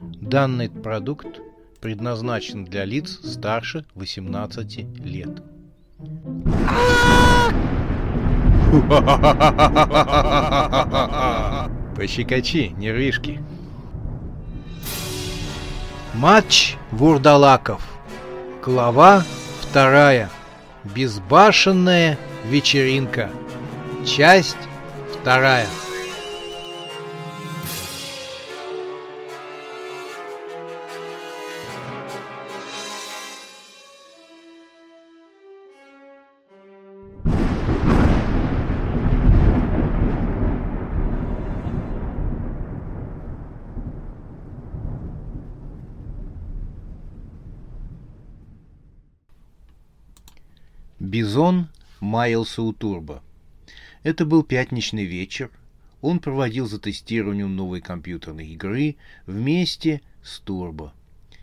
Данный продукт предназначен для лиц старше 18 лет. Пощекочи, нервишки. Матч Вурдалаков. Глава вторая. Безбашенная вечеринка. Часть вторая. Бизон маялся у Турбо. Это был пятничный вечер. Он проводил за тестированием новой компьютерной игры вместе с Турбо.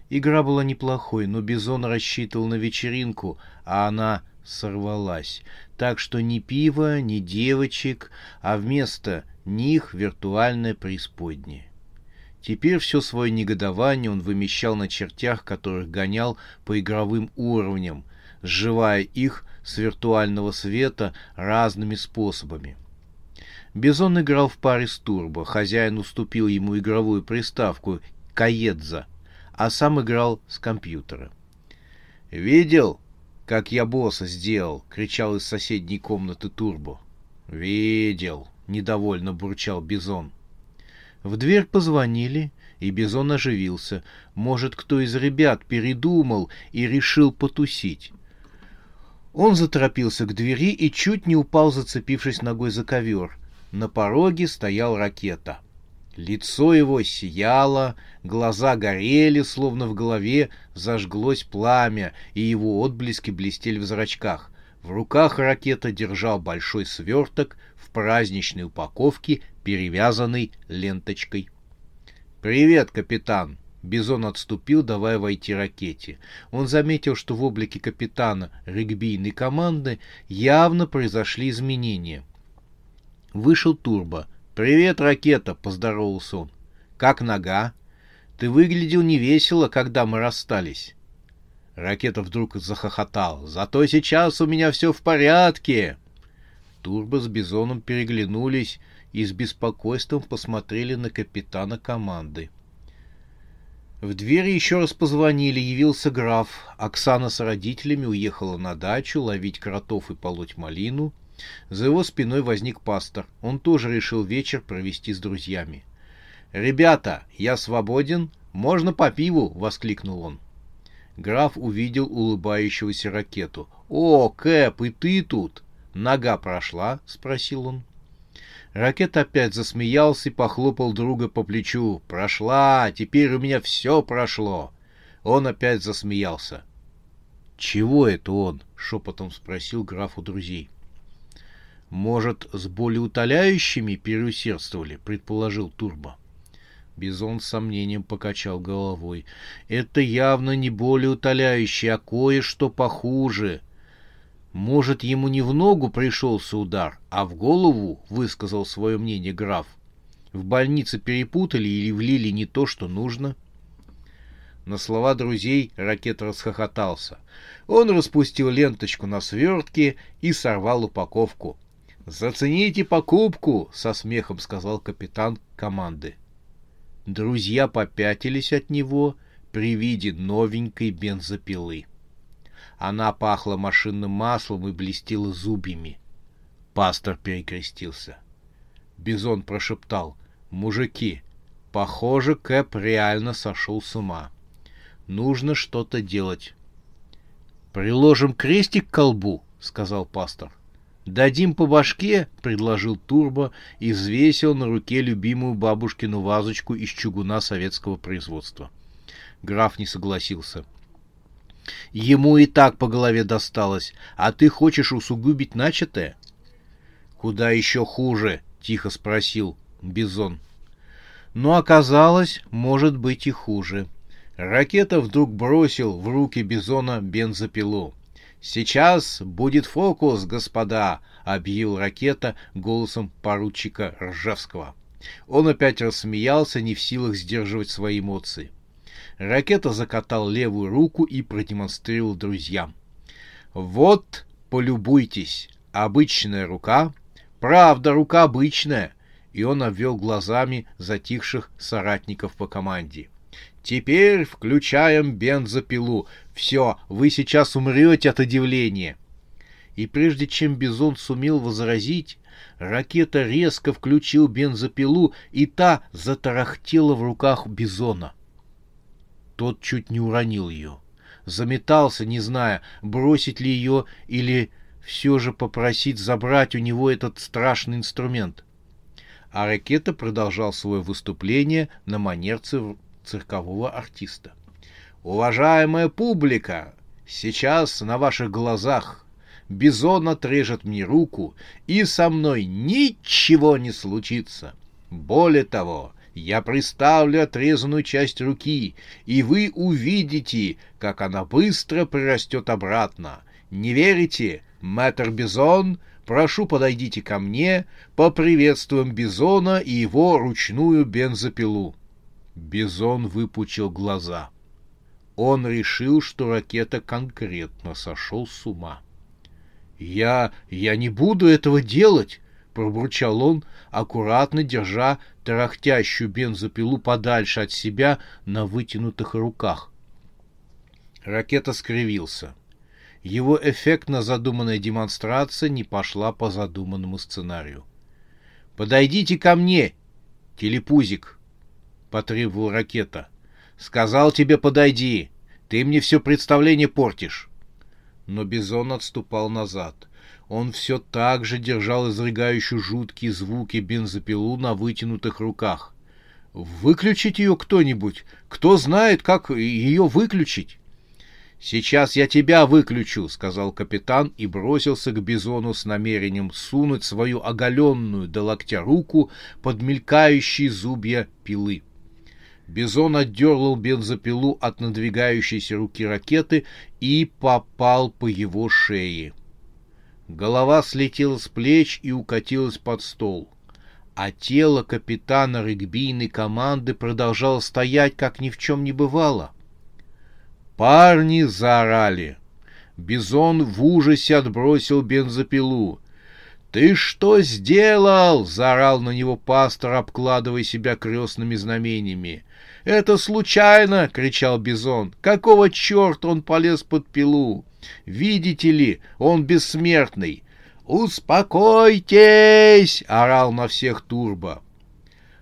Игра была неплохой, но Бизон рассчитывал на вечеринку, а она сорвалась. Так что ни пива, ни девочек, а вместо них виртуальное преисподнее. Теперь все свое негодование он вымещал на чертях, которых гонял по игровым уровням, сживая их с виртуального света разными способами. Бизон играл в паре с Турбо, хозяин уступил ему игровую приставку Каедза, а сам играл с компьютера. «Видел, как я босса сделал?» — кричал из соседней комнаты Турбо. «Видел», — недовольно бурчал Бизон. В дверь позвонили, и Бизон оживился. Может, кто из ребят передумал и решил потусить. Он заторопился к двери и чуть не упал, зацепившись ногой за ковер. На пороге стоял ракета. Лицо его сияло, глаза горели, словно в голове зажглось пламя, и его отблески блестели в зрачках. В руках ракета держал большой сверток в праздничной упаковке, перевязанный ленточкой. «Привет, капитан!» Бизон отступил, давая войти ракете. Он заметил, что в облике капитана регбийной команды явно произошли изменения. Вышел Турбо. «Привет, ракета!» — поздоровался он. «Как нога? Ты выглядел невесело, когда мы расстались». Ракета вдруг захохотал. «Зато сейчас у меня все в порядке!» Турбо с Бизоном переглянулись и с беспокойством посмотрели на капитана команды. В двери еще раз позвонили, явился граф. Оксана с родителями уехала на дачу ловить кротов и полоть малину. За его спиной возник пастор. Он тоже решил вечер провести с друзьями. «Ребята, я свободен? Можно по пиву?» — воскликнул он. Граф увидел улыбающегося ракету. «О, Кэп, и ты тут?» «Нога прошла?» — спросил он. Ракет опять засмеялся и похлопал друга по плечу. «Прошла! Теперь у меня все прошло!» Он опять засмеялся. «Чего это он?» — шепотом спросил граф у друзей. «Может, с болеутоляющими переусердствовали?» — предположил Турбо. Бизон с сомнением покачал головой. «Это явно не болеутоляющие, а кое-что похуже. Может, ему не в ногу пришелся удар, а в голову, высказал свое мнение граф. В больнице перепутали или влили не то, что нужно. На слова друзей ракет расхохотался. Он распустил ленточку на свертке и сорвал упаковку. «Зацените покупку!» — со смехом сказал капитан команды. Друзья попятились от него при виде новенькой бензопилы. Она пахла машинным маслом и блестела зубьями. Пастор перекрестился. Бизон прошептал. «Мужики, похоже, Кэп реально сошел с ума. Нужно что-то делать». «Приложим крестик к колбу», — сказал пастор. «Дадим по башке», — предложил Турбо и взвесил на руке любимую бабушкину вазочку из чугуна советского производства. Граф не согласился. Ему и так по голове досталось, а ты хочешь усугубить начатое? Куда еще хуже? Тихо спросил Бизон. Но оказалось, может быть и хуже. Ракета вдруг бросил в руки Бизона бензопилу. «Сейчас будет фокус, господа!» — объявил ракета голосом поручика Ржевского. Он опять рассмеялся, не в силах сдерживать свои эмоции. Ракета закатал левую руку и продемонстрировал друзьям. «Вот, полюбуйтесь, обычная рука. Правда, рука обычная». И он обвел глазами затихших соратников по команде. «Теперь включаем бензопилу. Все, вы сейчас умрете от удивления». И прежде чем Бизон сумел возразить, ракета резко включил бензопилу, и та затарахтела в руках Бизона. Тот чуть не уронил ее. Заметался, не зная, бросить ли ее или все же попросить забрать у него этот страшный инструмент. А ракета продолжал свое выступление на манер цир- циркового артиста. «Уважаемая публика, сейчас на ваших глазах Бизон отрежет мне руку, и со мной ничего не случится. Более того, я приставлю отрезанную часть руки, и вы увидите, как она быстро прирастет обратно. Не верите, мэтр Бизон? Прошу, подойдите ко мне, поприветствуем Бизона и его ручную бензопилу. Бизон выпучил глаза. Он решил, что ракета конкретно сошел с ума. «Я... я не буду этого делать!» — пробурчал он, аккуратно держа тарахтящую бензопилу подальше от себя на вытянутых руках. Ракета скривился. Его эффектно задуманная демонстрация не пошла по задуманному сценарию. «Подойдите ко мне, телепузик!» — потребовал ракета. «Сказал тебе, подойди! Ты мне все представление портишь!» но Бизон отступал назад. Он все так же держал изрыгающую жуткие звуки бензопилу на вытянутых руках. «Выключить ее кто-нибудь? Кто знает, как ее выключить?» «Сейчас я тебя выключу», — сказал капитан и бросился к Бизону с намерением сунуть свою оголенную до локтя руку под мелькающие зубья пилы. Бизон отдернул бензопилу от надвигающейся руки ракеты и попал по его шее. Голова слетела с плеч и укатилась под стол, а тело капитана регбийной команды продолжало стоять, как ни в чем не бывало. Парни заорали. Бизон в ужасе отбросил бензопилу. «Ты что сделал?» — заорал на него пастор, обкладывая себя крестными знамениями. «Это случайно!» — кричал Бизон. «Какого черта он полез под пилу? Видите ли, он бессмертный!» «Успокойтесь!» — орал на всех Турбо.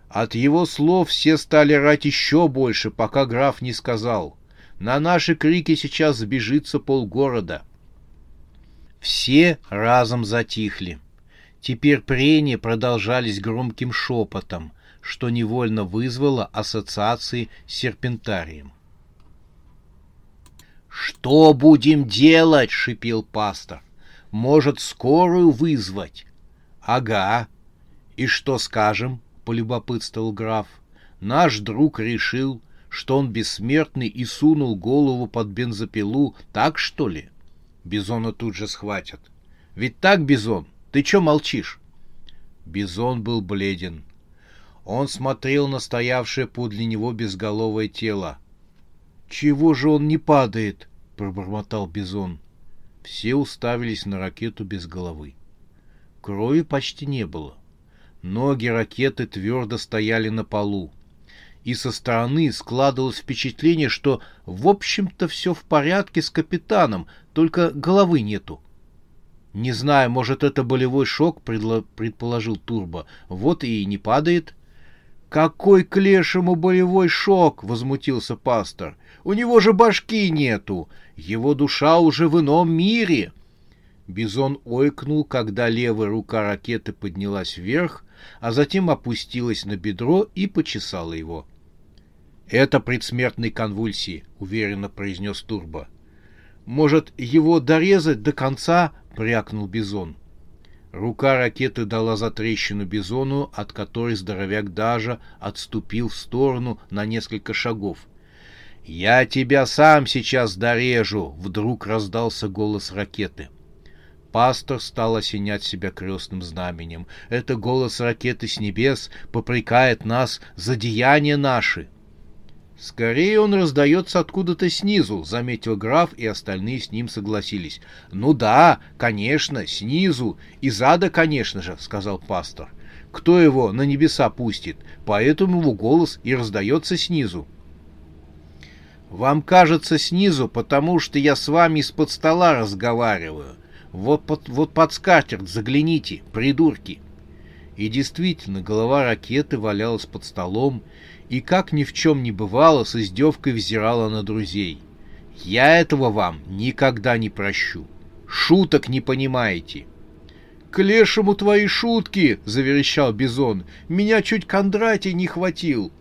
От его слов все стали рать еще больше, пока граф не сказал. «На наши крики сейчас сбежится полгорода». Все разом затихли. Теперь прения продолжались громким шепотом, что невольно вызвало ассоциации с серпентарием. «Что будем делать?» — шипел пастор. «Может, скорую вызвать?» «Ага. И что скажем?» — полюбопытствовал граф. «Наш друг решил, что он бессмертный и сунул голову под бензопилу, так что ли?» Бизона тут же схватят. «Ведь так, Бизон?» Ты чё молчишь? Бизон был бледен. Он смотрел на стоявшее подле него безголовое тело. «Чего же он не падает?» — пробормотал Бизон. Все уставились на ракету без головы. Крови почти не было. Ноги ракеты твердо стояли на полу. И со стороны складывалось впечатление, что, в общем-то, все в порядке с капитаном, только головы нету. Не знаю, может, это болевой шок, предположил Турбо. Вот и не падает. Какой к лешему болевой шок, возмутился пастор. У него же башки нету. Его душа уже в ином мире. Бизон ойкнул, когда левая рука ракеты поднялась вверх, а затем опустилась на бедро и почесала его. «Это предсмертные конвульсии», — уверенно произнес Турбо. «Может, его дорезать до конца, — брякнул Бизон. Рука ракеты дала затрещину Бизону, от которой здоровяк даже отступил в сторону на несколько шагов. «Я тебя сам сейчас дорежу!» — вдруг раздался голос ракеты. Пастор стал осенять себя крестным знаменем. Это голос ракеты с небес попрекает нас за деяния наши. «Скорее он раздается откуда-то снизу», — заметил граф, и остальные с ним согласились. «Ну да, конечно, снизу. Из ада, конечно же», — сказал пастор. «Кто его на небеса пустит? Поэтому его голос и раздается снизу». «Вам кажется снизу, потому что я с вами из-под стола разговариваю. Вот под, вот под скатерть загляните, придурки!» И действительно, голова ракеты валялась под столом, и, как ни в чем не бывало, с издевкой взирала на друзей. «Я этого вам никогда не прощу. Шуток не понимаете». «К лешему твои шутки!» — заверещал Бизон. «Меня чуть Кондратий не хватил!»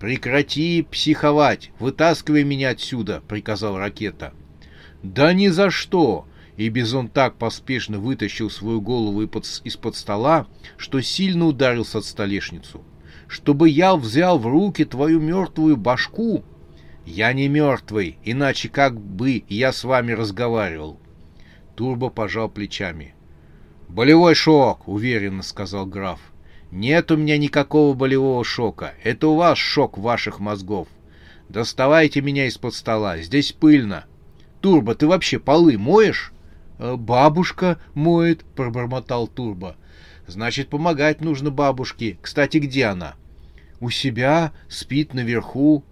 «Прекрати психовать! Вытаскивай меня отсюда!» — приказал ракета. «Да ни за что!» И Бизон так поспешно вытащил свою голову из-под стола, что сильно ударился от столешницу чтобы я взял в руки твою мертвую башку? Я не мертвый, иначе как бы я с вами разговаривал. Турбо пожал плечами. Болевой шок, уверенно сказал граф. Нет у меня никакого болевого шока. Это у вас шок ваших мозгов. Доставайте меня из-под стола. Здесь пыльно. Турбо, ты вообще полы моешь? «Э, бабушка моет, пробормотал Турбо. Значит, помогать нужно бабушке. Кстати, где она? У себя, спит наверху.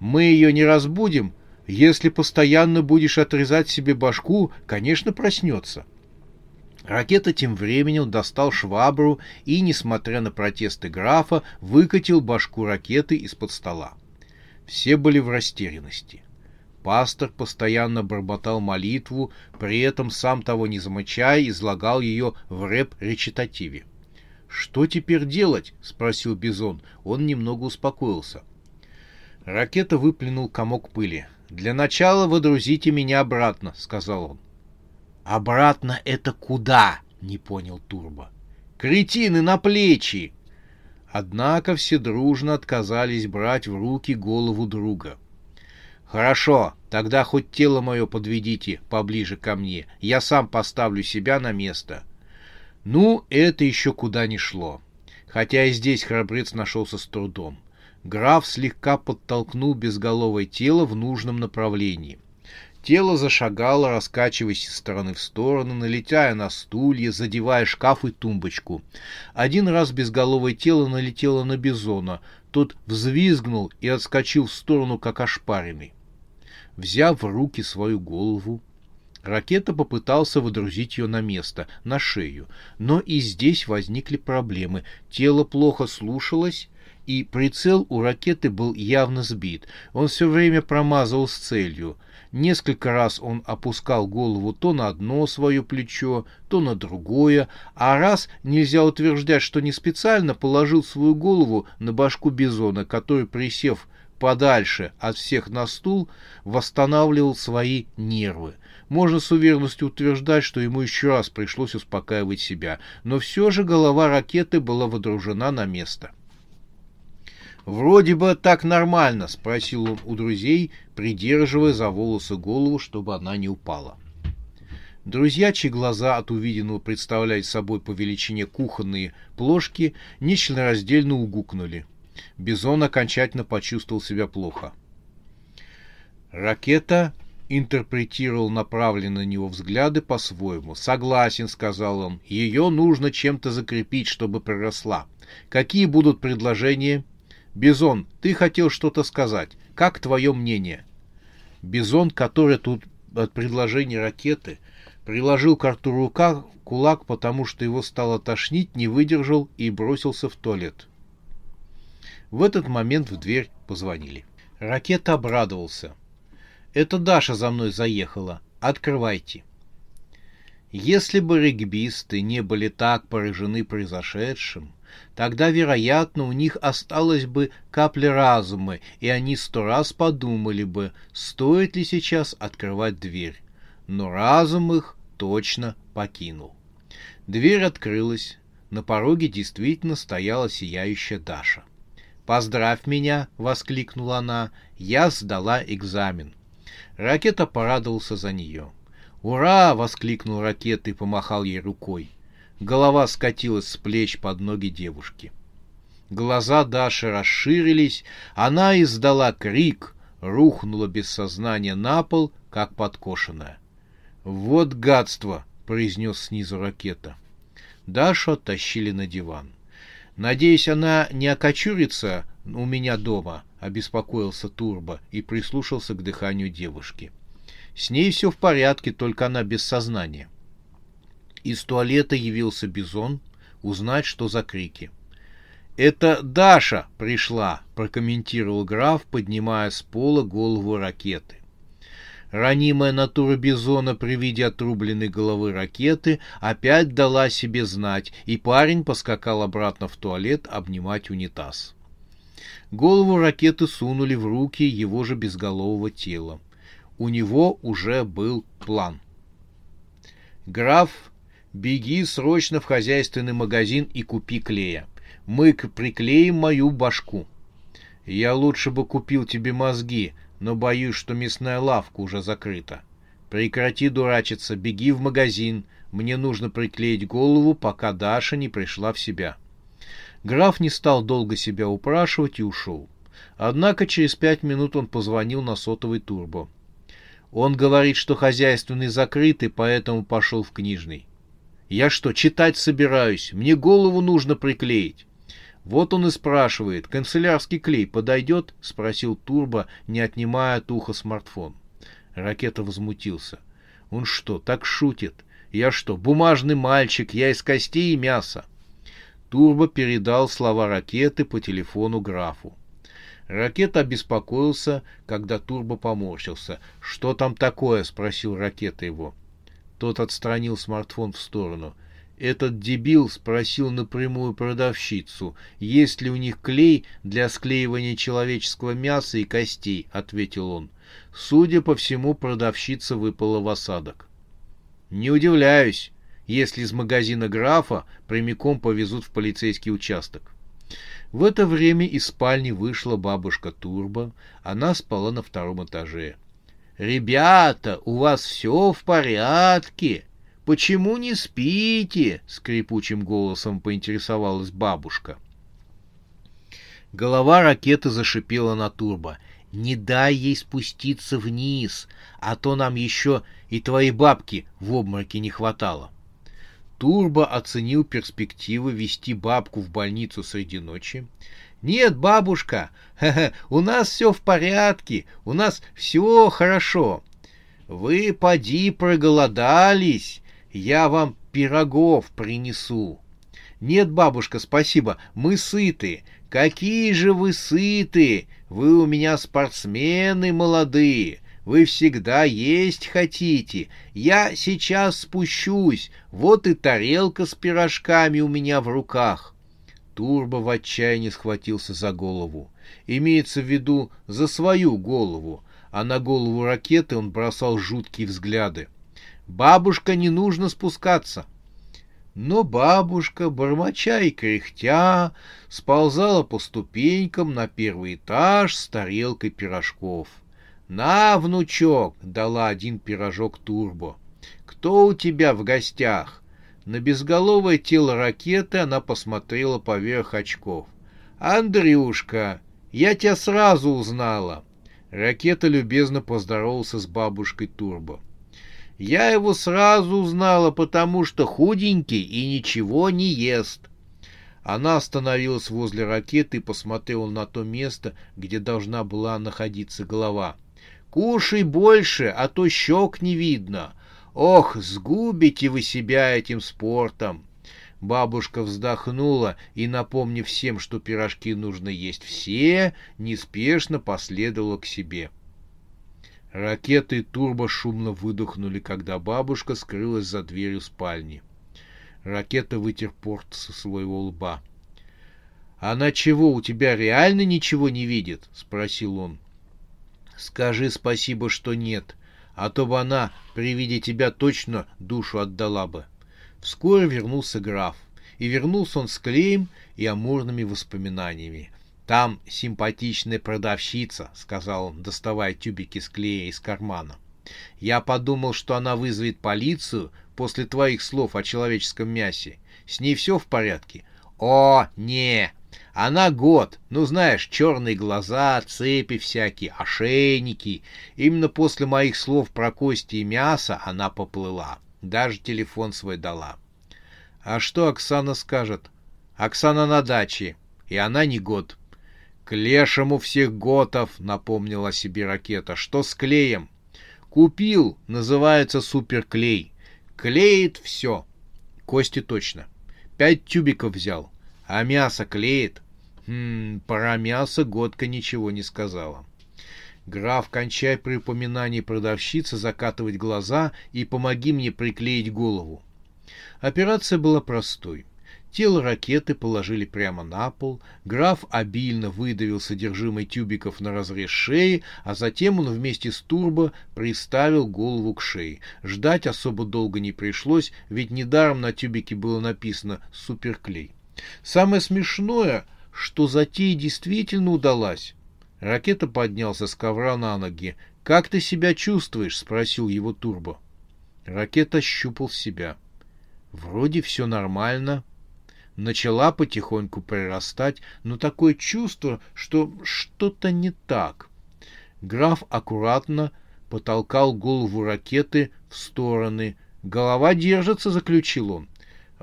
Мы ее не разбудим. Если постоянно будешь отрезать себе башку, конечно, проснется. Ракета тем временем достал швабру и, несмотря на протесты графа, выкатил башку ракеты из-под стола. Все были в растерянности. Пастор постоянно бормотал молитву, при этом сам того не замечая, излагал ее в рэп-речитативе. «Что теперь делать?» — спросил Бизон. Он немного успокоился. Ракета выплюнул комок пыли. «Для начала водрузите меня обратно», — сказал он. «Обратно это куда?» — не понял Турбо. «Кретины на плечи!» Однако все дружно отказались брать в руки голову друга. «Хорошо, тогда хоть тело мое подведите поближе ко мне. Я сам поставлю себя на место». Ну, это еще куда ни шло. Хотя и здесь храбрец нашелся с трудом. Граф слегка подтолкнул безголовое тело в нужном направлении. Тело зашагало, раскачиваясь из стороны в сторону, налетая на стулья, задевая шкаф и тумбочку. Один раз безголовое тело налетело на бизона. Тот взвизгнул и отскочил в сторону, как ошпаренный. Взяв в руки свою голову, ракета попытался водрузить ее на место, на шею. Но и здесь возникли проблемы. Тело плохо слушалось, и прицел у ракеты был явно сбит. Он все время промазывал с целью. Несколько раз он опускал голову то на одно свое плечо, то на другое, а раз нельзя утверждать, что не специально положил свою голову на башку бизона, который, присев подальше от всех на стул, восстанавливал свои нервы. Можно с уверенностью утверждать, что ему еще раз пришлось успокаивать себя, но все же голова ракеты была водружена на место. «Вроде бы так нормально», — спросил он у друзей, придерживая за волосы голову, чтобы она не упала. Друзья, чьи глаза от увиденного представляли собой по величине кухонные плошки, нечленораздельно угукнули. Бизон окончательно почувствовал себя плохо. Ракета интерпретировал направленные на него взгляды по-своему. «Согласен», — сказал он, — «ее нужно чем-то закрепить, чтобы проросла. Какие будут предложения?» «Бизон, ты хотел что-то сказать. Как твое мнение?» Бизон, который тут от предложения ракеты приложил к рту рука кулак, потому что его стало тошнить, не выдержал и бросился в туалет. В этот момент в дверь позвонили. Ракета обрадовался. «Это Даша за мной заехала. Открывайте». Если бы регбисты не были так поражены произошедшим, тогда, вероятно, у них осталось бы капля разума, и они сто раз подумали бы, стоит ли сейчас открывать дверь. Но разум их точно покинул. Дверь открылась. На пороге действительно стояла сияющая Даша. «Поздравь меня!» — воскликнула она. «Я сдала экзамен». Ракета порадовался за нее. «Ура!» — воскликнул ракета и помахал ей рукой. Голова скатилась с плеч под ноги девушки. Глаза Даши расширились, она издала крик, рухнула без сознания на пол, как подкошенная. «Вот гадство!» — произнес снизу ракета. Дашу оттащили на диван. «Надеюсь, она не окочурится у меня дома», — обеспокоился Турбо и прислушался к дыханию девушки. «С ней все в порядке, только она без сознания». Из туалета явился Бизон узнать, что за крики. «Это Даша пришла», — прокомментировал граф, поднимая с пола голову ракеты. Ранимая натура Бизона при виде отрубленной головы ракеты опять дала себе знать, и парень поскакал обратно в туалет обнимать унитаз. Голову ракеты сунули в руки его же безголового тела. У него уже был план. «Граф, беги срочно в хозяйственный магазин и купи клея. Мы приклеим мою башку». «Я лучше бы купил тебе мозги», но боюсь, что мясная лавка уже закрыта. Прекрати дурачиться, беги в магазин. Мне нужно приклеить голову, пока Даша не пришла в себя. Граф не стал долго себя упрашивать и ушел. Однако через пять минут он позвонил на сотовый турбо. Он говорит, что хозяйственный закрытый, поэтому пошел в книжный. Я что, читать собираюсь? Мне голову нужно приклеить. Вот он и спрашивает, канцелярский клей подойдет? Спросил Турбо, не отнимая от уха смартфон. Ракета возмутился. Он что, так шутит? Я что, бумажный мальчик, я из костей и мяса? Турбо передал слова ракеты по телефону графу. Ракета обеспокоился, когда Турбо поморщился. «Что там такое?» — спросил ракета его. Тот отстранил смартфон в сторону. Этот дебил спросил напрямую продавщицу, есть ли у них клей для склеивания человеческого мяса и костей, ответил он. Судя по всему, продавщица выпала в осадок. Не удивляюсь, если из магазина графа прямиком повезут в полицейский участок. В это время из спальни вышла бабушка Турбо. Она спала на втором этаже. «Ребята, у вас все в порядке?» «Почему не спите?» — скрипучим голосом поинтересовалась бабушка. Голова ракеты зашипела на турбо. «Не дай ей спуститься вниз, а то нам еще и твоей бабки в обмороке не хватало». Турбо оценил перспективы вести бабку в больницу среди ночи. «Нет, бабушка, у нас все в порядке, у нас все хорошо. Вы поди проголодались, я вам пирогов принесу. Нет, бабушка, спасибо, мы сыты. Какие же вы сыты? Вы у меня спортсмены молодые. Вы всегда есть хотите. Я сейчас спущусь. Вот и тарелка с пирожками у меня в руках. Турбо в отчаянии схватился за голову. Имеется в виду за свою голову, а на голову ракеты он бросал жуткие взгляды. Бабушка, не нужно спускаться. Но бабушка, бормоча и кряхтя, сползала по ступенькам на первый этаж с тарелкой пирожков. «На, внучок!» — дала один пирожок Турбо. «Кто у тебя в гостях?» На безголовое тело ракеты она посмотрела поверх очков. «Андрюшка, я тебя сразу узнала!» Ракета любезно поздоровался с бабушкой Турбо. Я его сразу узнала, потому что худенький и ничего не ест. Она остановилась возле ракеты и посмотрела на то место, где должна была находиться голова. «Кушай больше, а то щек не видно. Ох, сгубите вы себя этим спортом!» Бабушка вздохнула и, напомнив всем, что пирожки нужно есть все, неспешно последовала к себе. Ракеты и турбо шумно выдохнули, когда бабушка скрылась за дверью спальни. Ракета вытер порт со своего лба. «Она чего, у тебя реально ничего не видит?» — спросил он. «Скажи спасибо, что нет, а то бы она при виде тебя точно душу отдала бы». Вскоре вернулся граф, и вернулся он с клеем и амурными воспоминаниями. Там симпатичная продавщица, сказал он, доставая тюбики с клея из кармана. Я подумал, что она вызовет полицию после твоих слов о человеческом мясе. С ней все в порядке? О, не! Она год, ну знаешь, черные глаза, цепи всякие, ошейники. Именно после моих слов про кости и мясо она поплыла. Даже телефон свой дала. А что Оксана скажет? Оксана на даче, и она не год. К лешему всех готов, напомнила себе ракета. Что с клеем? Купил, называется суперклей. Клеит все. Кости точно. Пять тюбиков взял. А мясо клеит? Хм, про мясо Годка ничего не сказала. Граф, кончай при упоминании продавщицы закатывать глаза и помоги мне приклеить голову. Операция была простой. Тело ракеты положили прямо на пол, граф обильно выдавил содержимое тюбиков на разрез шеи, а затем он вместе с турбо приставил голову к шее. Ждать особо долго не пришлось, ведь недаром на тюбике было написано «суперклей». Самое смешное, что затея действительно удалась. Ракета поднялся с ковра на ноги. «Как ты себя чувствуешь?» — спросил его Турбо. Ракета щупал себя. Вроде все нормально. Начала потихоньку прирастать, но такое чувство, что что-то не так. Граф аккуратно потолкал голову ракеты в стороны. «Голова держится», — заключил он.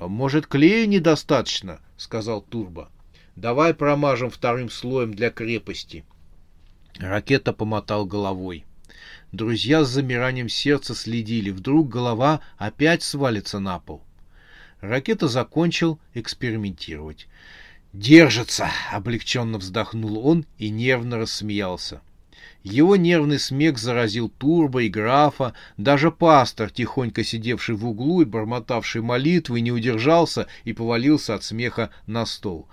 «Может, клея недостаточно?» — сказал Турбо. «Давай промажем вторым слоем для крепости». Ракета помотал головой. Друзья с замиранием сердца следили. Вдруг голова опять свалится на пол. Ракета закончил экспериментировать. «Держится!» — облегченно вздохнул он и нервно рассмеялся. Его нервный смех заразил Турбо и графа. Даже пастор, тихонько сидевший в углу и бормотавший молитвы, не удержался и повалился от смеха на стол.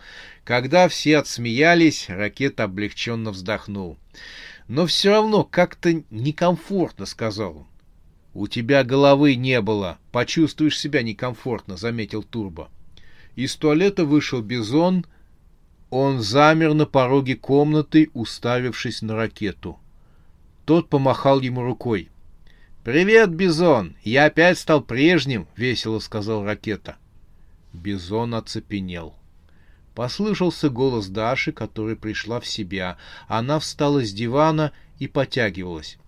Когда все отсмеялись, ракета облегченно вздохнул. «Но все равно как-то некомфортно», — сказал он. «У тебя головы не было. Почувствуешь себя некомфортно», — заметил Турбо. Из туалета вышел Бизон. Он замер на пороге комнаты, уставившись на ракету. Тот помахал ему рукой. «Привет, Бизон! Я опять стал прежним!» — весело сказал ракета. Бизон оцепенел. Послышался голос Даши, которая пришла в себя. Она встала с дивана и потягивалась.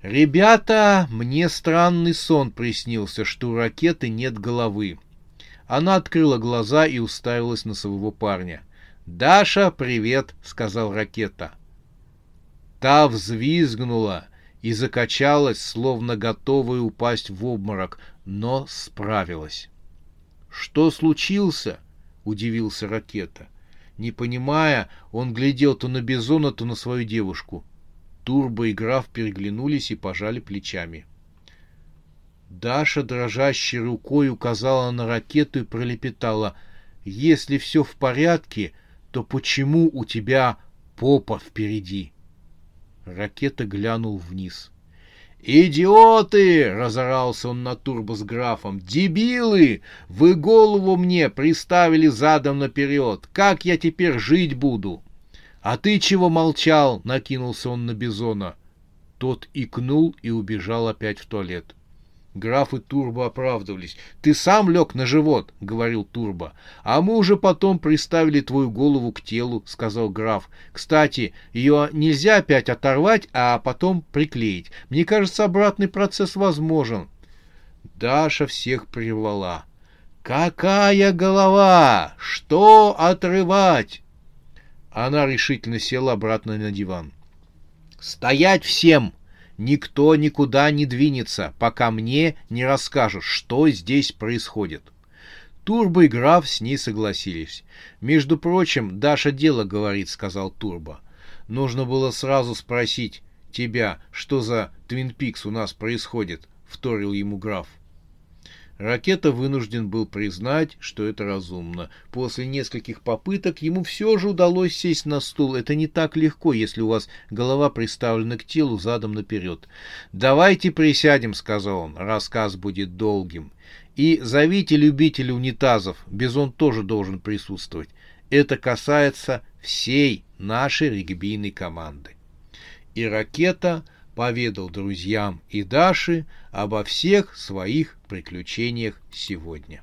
«Ребята, мне странный сон приснился, что у ракеты нет головы». Она открыла глаза и уставилась на своего парня. «Даша, привет!» — сказал ракета. Та взвизгнула и закачалась, словно готовая упасть в обморок, но справилась. «Что случился?» удивился ракета. Не понимая, он глядел то на Бизона, то на свою девушку. Турбо и граф переглянулись и пожали плечами. Даша дрожащей рукой указала на ракету и пролепетала. «Если все в порядке, то почему у тебя попа впереди?» Ракета глянул вниз. «Идиоты!» — разорался он на турбо с графом. «Дебилы! Вы голову мне приставили задом наперед! Как я теперь жить буду?» «А ты чего молчал?» — накинулся он на Бизона. Тот икнул и убежал опять в туалет. Граф и Турбо оправдывались. «Ты сам лег на живот», — говорил Турбо. «А мы уже потом приставили твою голову к телу», — сказал граф. «Кстати, ее нельзя опять оторвать, а потом приклеить. Мне кажется, обратный процесс возможен». Даша всех привела. «Какая голова? Что отрывать?» Она решительно села обратно на диван. «Стоять всем!» Никто никуда не двинется, пока мне не расскажут, что здесь происходит. Турбо и граф с ней согласились. «Между прочим, Даша дело говорит», — сказал Турбо. «Нужно было сразу спросить тебя, что за Твин Пикс у нас происходит», — вторил ему граф. Ракета вынужден был признать, что это разумно. После нескольких попыток ему все же удалось сесть на стул. Это не так легко, если у вас голова приставлена к телу задом наперед. «Давайте присядем», — сказал он. «Рассказ будет долгим. И зовите любителей унитазов. Бизон тоже должен присутствовать. Это касается всей нашей регбийной команды». И ракета поведал друзьям и Даше обо всех своих приключениях сегодня.